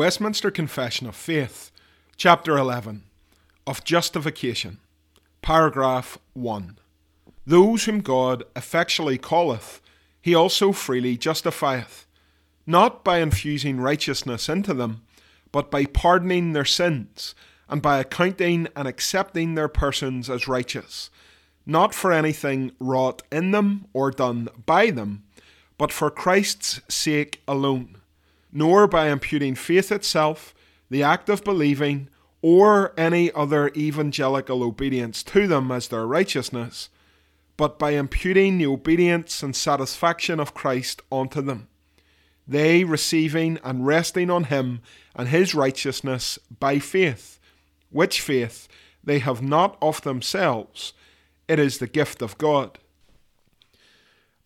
Westminster Confession of Faith, Chapter 11, of Justification, Paragraph 1. Those whom God effectually calleth, he also freely justifieth, not by infusing righteousness into them, but by pardoning their sins, and by accounting and accepting their persons as righteous, not for anything wrought in them or done by them, but for Christ's sake alone nor by imputing faith itself, the act of believing, or any other evangelical obedience to them as their righteousness, but by imputing the obedience and satisfaction of Christ unto them, they receiving and resting on him and his righteousness by faith, which faith they have not of themselves, it is the gift of God.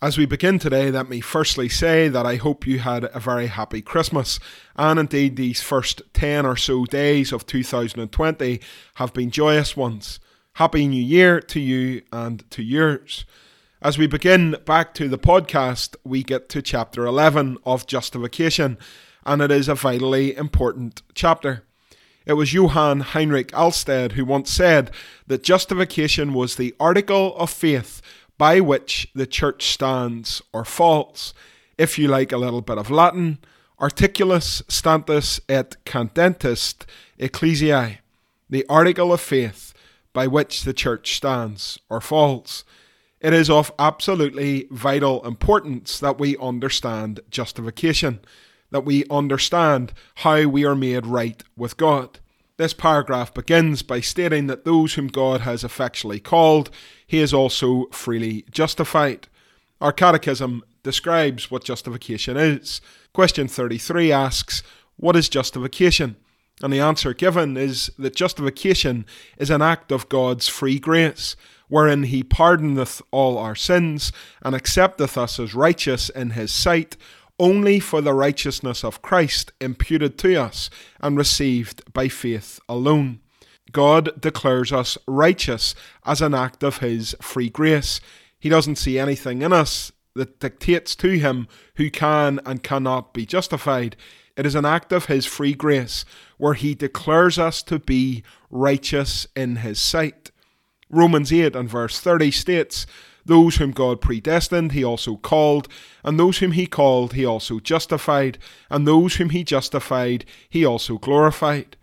As we begin today, let me firstly say that I hope you had a very happy Christmas, and indeed these first 10 or so days of 2020 have been joyous ones. Happy New Year to you and to yours. As we begin back to the podcast, we get to chapter 11 of Justification, and it is a vitally important chapter. It was Johann Heinrich Alsted who once said that justification was the article of faith by which the church stands or falls. If you like a little bit of Latin, articulus stantis et cadentis ecclesiae, the article of faith by which the church stands or falls. It is of absolutely vital importance that we understand justification, that we understand how we are made right with God. This paragraph begins by stating that those whom God has effectually called, he has also freely justified. Our catechism describes what justification is. Question 33 asks, What is justification? And the answer given is that justification is an act of God's free grace, wherein he pardoneth all our sins and accepteth us as righteous in his sight only for the righteousness of Christ imputed to us and received by faith alone. God declares us righteous as an act of His free grace. He doesn't see anything in us that dictates to Him who can and cannot be justified. It is an act of His free grace where He declares us to be righteous in His sight. Romans 8 and verse 30 states, those whom God predestined, he also called, and those whom he called, he also justified, and those whom he justified, he also glorified.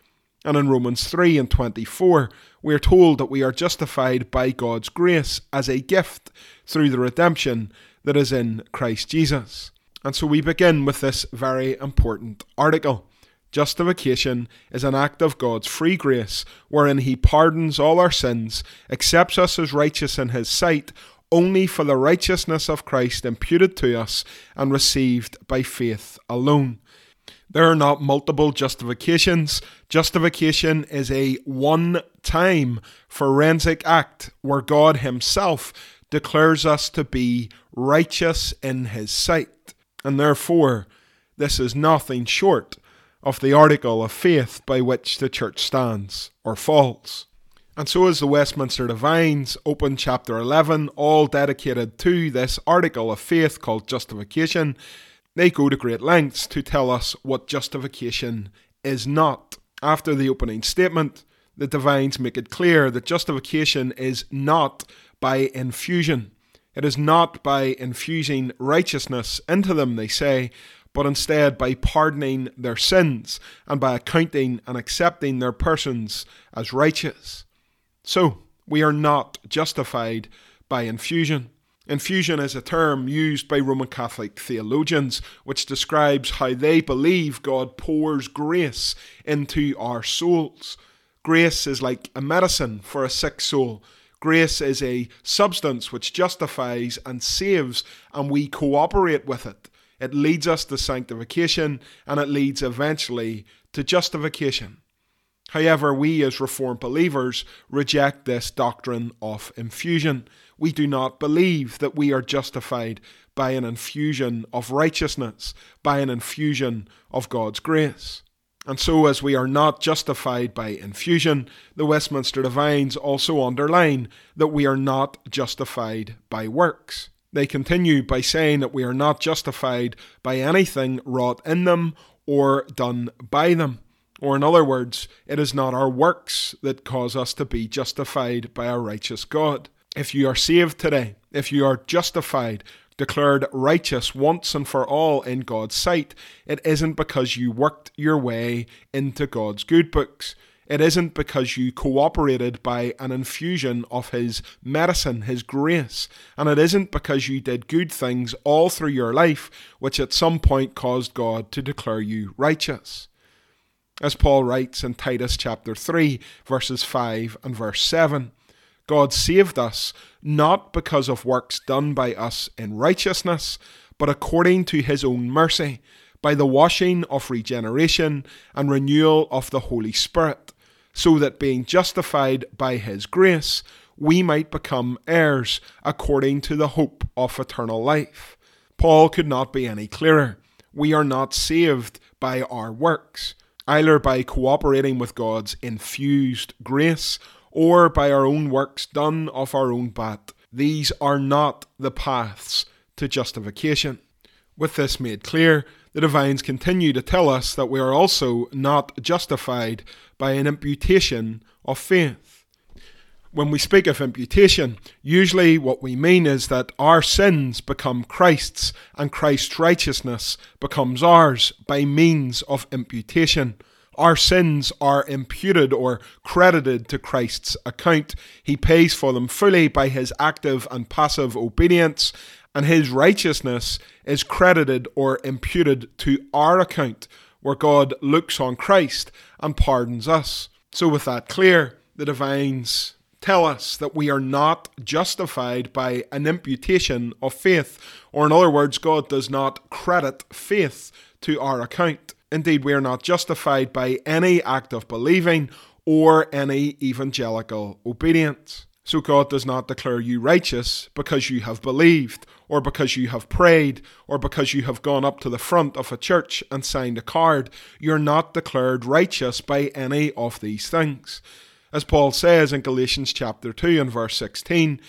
And in Romans 3 and 24, we are told that we are justified by God's grace as a gift through the redemption that is in Christ Jesus. And so we begin with this very important article. Justification is an act of God's free grace, wherein He pardons all our sins, accepts us as righteous in His sight, only for the righteousness of Christ imputed to us and received by faith alone. There are not multiple justifications. Justification is a one time forensic act where God Himself declares us to be righteous in His sight. And therefore, this is nothing short of the article of faith by which the church stands or falls. And so is the Westminster Divines, open chapter 11, all dedicated to this article of faith called justification. They go to great lengths to tell us what justification is not. After the opening statement, the Divines make it clear that justification is not by infusion. It is not by infusing righteousness into them, they say, but instead by pardoning their sins and by accounting and accepting their persons as righteous. So, we are not justified by infusion. Infusion is a term used by Roman Catholic theologians which describes how they believe God pours grace into our souls. Grace is like a medicine for a sick soul. Grace is a substance which justifies and saves, and we cooperate with it. It leads us to sanctification and it leads eventually to justification. However, we as Reformed believers reject this doctrine of infusion. We do not believe that we are justified by an infusion of righteousness, by an infusion of God's grace. And so, as we are not justified by infusion, the Westminster Divines also underline that we are not justified by works. They continue by saying that we are not justified by anything wrought in them or done by them. Or, in other words, it is not our works that cause us to be justified by a righteous God. If you are saved today, if you are justified, declared righteous once and for all in God's sight, it isn't because you worked your way into God's good books. It isn't because you cooperated by an infusion of His medicine, His grace. And it isn't because you did good things all through your life, which at some point caused God to declare you righteous as Paul writes in Titus chapter 3, verses 5 and verse 7. God saved us not because of works done by us in righteousness, but according to his own mercy, by the washing of regeneration and renewal of the Holy Spirit, so that being justified by his grace, we might become heirs according to the hope of eternal life. Paul could not be any clearer. We are not saved by our works either by cooperating with God's infused grace or by our own works done of our own bat. These are not the paths to justification. With this made clear, the divines continue to tell us that we are also not justified by an imputation of faith when we speak of imputation, usually what we mean is that our sins become Christ's and Christ's righteousness becomes ours by means of imputation. Our sins are imputed or credited to Christ's account. He pays for them fully by his active and passive obedience, and his righteousness is credited or imputed to our account, where God looks on Christ and pardons us. So, with that clear, the divines tell us that we are not justified by an imputation of faith, or in other words, God does not credit faith to our account. Indeed, we are not justified by any act of believing or any evangelical obedience. So God does not declare you righteous because you have believed, or because you have prayed, or because you have gone up to the front of a church and signed a card. You're not declared righteous by any of these things. As Paul says in Galatians chapter 2 and verse 16,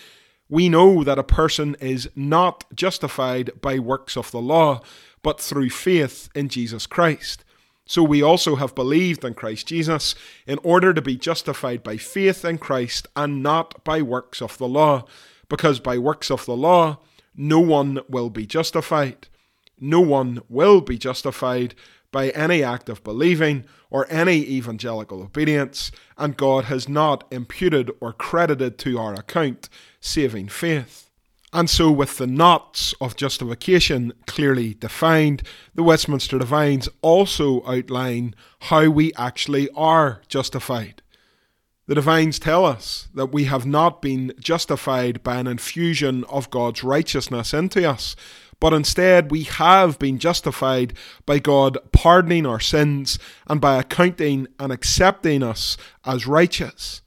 we know that a person is not justified by works of the law, but through faith in Jesus Christ. So we also have believed in Christ Jesus in order to be justified by faith in Christ and not by works of the law, because by works of the law no one will be justified. No one will be justified by any act of believing or any evangelical obedience, and God has not imputed or credited to our account saving faith. And so, with the knots of justification clearly defined, the Westminster Divines also outline how we actually are justified. The Divines tell us that we have not been justified by an infusion of God's righteousness into us, but instead we have been justified by God pardoning our sins and by accounting and accepting us as righteous.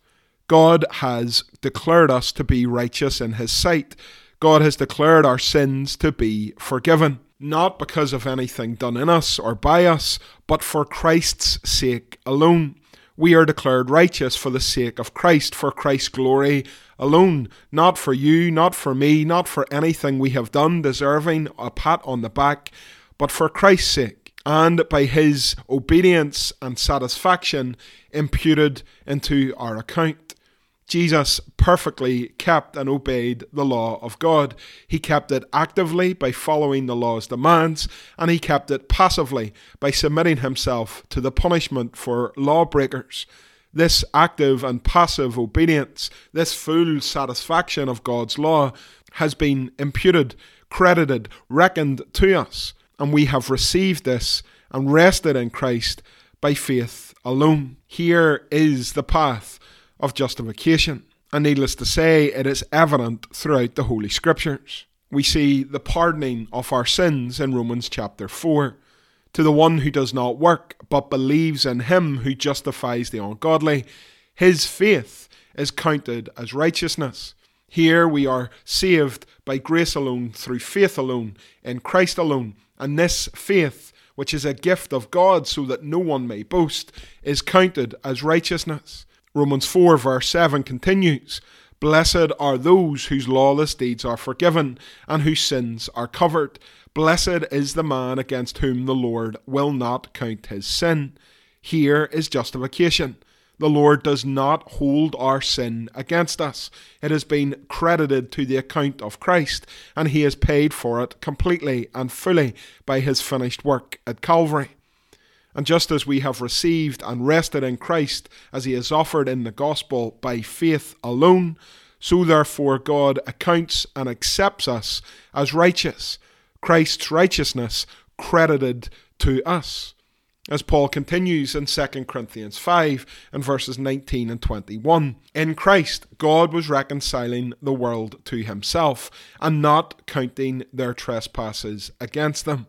God has declared us to be righteous in His sight. God has declared our sins to be forgiven, not because of anything done in us or by us, but for Christ's sake alone. We are declared righteous for the sake of Christ, for Christ's glory alone, not for you, not for me, not for anything we have done deserving a pat on the back, but for Christ's sake, and by his obedience and satisfaction imputed into our account. Jesus perfectly kept and obeyed the law of God. He kept it actively by following the law's demands, and he kept it passively by submitting himself to the punishment for lawbreakers. This active and passive obedience, this full satisfaction of God's law, has been imputed, credited, reckoned to us, and we have received this and rested in Christ by faith alone. Here is the path of justification. And needless to say, it is evident throughout the Holy Scriptures. We see the pardoning of our sins in Romans chapter 4. To the one who does not work, but believes in him who justifies the ungodly, his faith is counted as righteousness. Here we are saved by grace alone, through faith alone, in Christ alone, and this faith, which is a gift of God so that no one may boast, is counted as righteousness. Romans 4, verse 7 continues Blessed are those whose lawless deeds are forgiven and whose sins are covered. Blessed is the man against whom the Lord will not count his sin. Here is justification. The Lord does not hold our sin against us. It has been credited to the account of Christ, and he has paid for it completely and fully by his finished work at Calvary. And just as we have received and rested in Christ as he is offered in the gospel by faith alone, so therefore God accounts and accepts us as righteous, Christ's righteousness credited to us. As Paul continues in 2 Corinthians 5 and verses 19 and 21. In Christ, God was reconciling the world to himself and not counting their trespasses against them.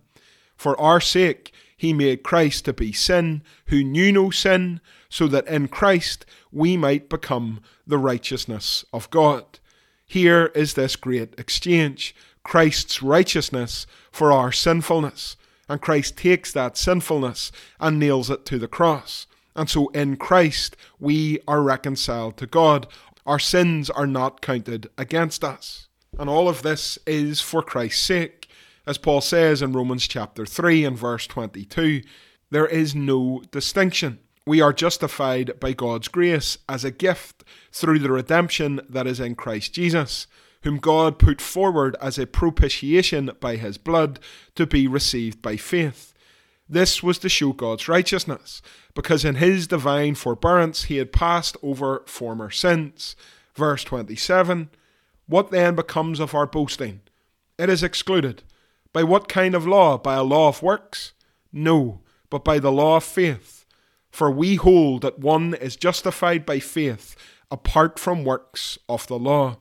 For our sake, he made Christ to be sin, who knew no sin, so that in Christ we might become the righteousness of God. Here is this great exchange Christ's righteousness for our sinfulness. And Christ takes that sinfulness and nails it to the cross. And so in Christ we are reconciled to God. Our sins are not counted against us. And all of this is for Christ's sake. As Paul says in Romans chapter 3 and verse 22, there is no distinction. We are justified by God's grace as a gift through the redemption that is in Christ Jesus, whom God put forward as a propitiation by his blood to be received by faith. This was to show God's righteousness, because in his divine forbearance he had passed over former sins. Verse 27 What then becomes of our boasting? It is excluded. By what kind of law? By a law of works? No, but by the law of faith. For we hold that one is justified by faith apart from works of the law.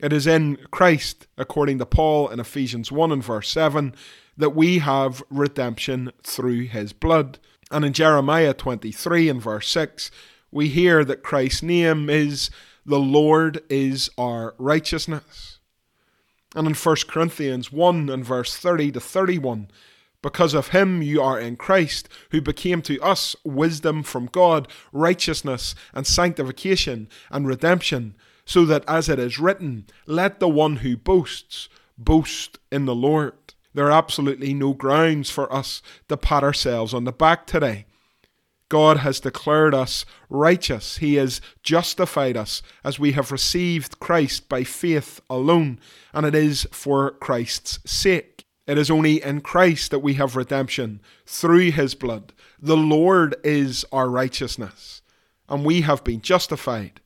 It is in Christ, according to Paul in Ephesians 1 and verse 7, that we have redemption through his blood. And in Jeremiah 23 and verse 6, we hear that Christ's name is the Lord is our righteousness. And in 1 Corinthians 1 and verse 30 to 31, because of him you are in Christ, who became to us wisdom from God, righteousness and sanctification and redemption, so that as it is written, let the one who boasts boast in the Lord. There are absolutely no grounds for us to pat ourselves on the back today. God has declared us righteous. He has justified us as we have received Christ by faith alone, and it is for Christ's sake. It is only in Christ that we have redemption through his blood. The Lord is our righteousness, and we have been justified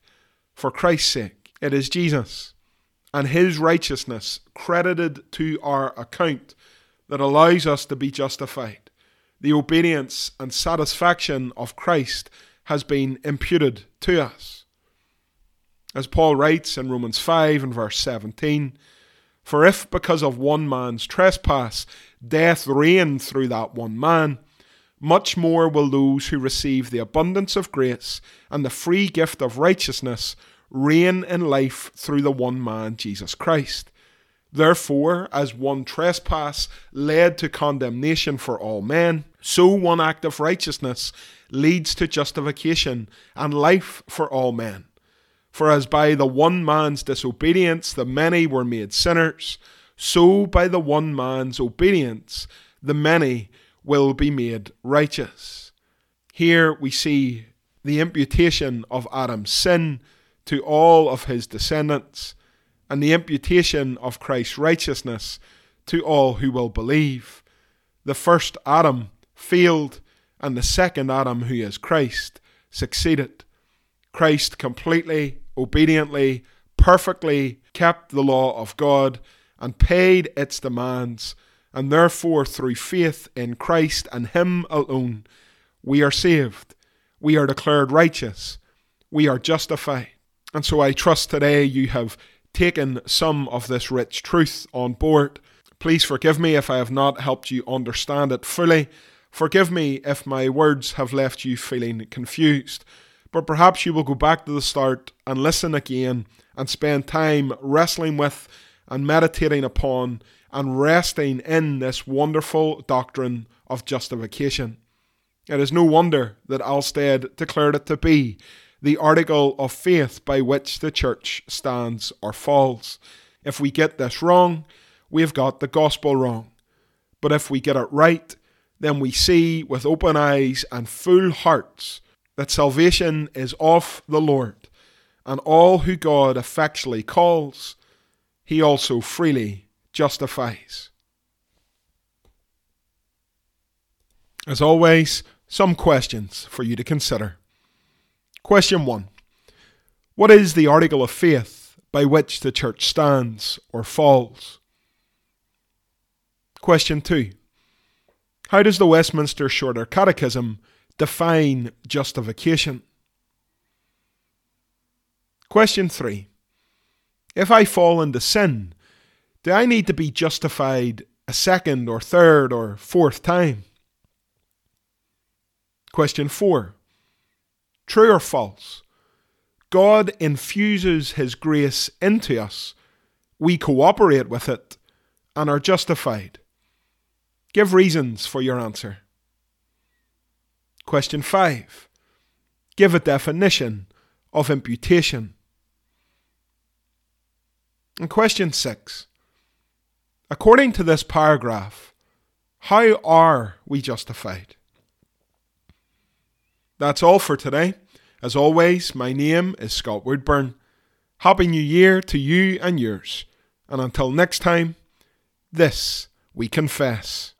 for Christ's sake. It is Jesus and his righteousness credited to our account that allows us to be justified the obedience and satisfaction of Christ has been imputed to us. As Paul writes in Romans 5 and verse 17, For if because of one man's trespass death reigned through that one man, much more will those who receive the abundance of grace and the free gift of righteousness reign in life through the one man, Jesus Christ. Therefore, as one trespass led to condemnation for all men, so one act of righteousness leads to justification and life for all men. For as by the one man's disobedience the many were made sinners, so by the one man's obedience the many will be made righteous. Here we see the imputation of Adam's sin to all of his descendants, and the imputation of Christ's righteousness to all who will believe. The first Adam failed, and the second Adam, who is Christ, succeeded. Christ completely, obediently, perfectly kept the law of God and paid its demands, and therefore, through faith in Christ and Him alone, we are saved. We are declared righteous. We are justified. And so I trust today you have taken some of this rich truth on board. Please forgive me if I have not helped you understand it fully. Forgive me if my words have left you feeling confused. But perhaps you will go back to the start and listen again and spend time wrestling with and meditating upon and resting in this wonderful doctrine of justification. It is no wonder that Alsted declared it to be the article of faith by which the church stands or falls. If we get this wrong, we have got the gospel wrong. But if we get it right, then we see with open eyes and full hearts that salvation is of the Lord, and all who God effectually calls, he also freely justifies. As always, some questions for you to consider. Question 1 What is the article of faith by which the church stands or falls? Question 2 How does the Westminster Shorter Catechism define justification? Question 3 If I fall into sin, do I need to be justified a second or third or fourth time? Question 4 True or false? God infuses His grace into us, we cooperate with it, and are justified. Give reasons for your answer. Question 5. Give a definition of imputation. And question 6. According to this paragraph, how are we justified? That's all for today. As always, my name is Scott Woodburn. Happy New Year to you and yours. And until next time, this we confess.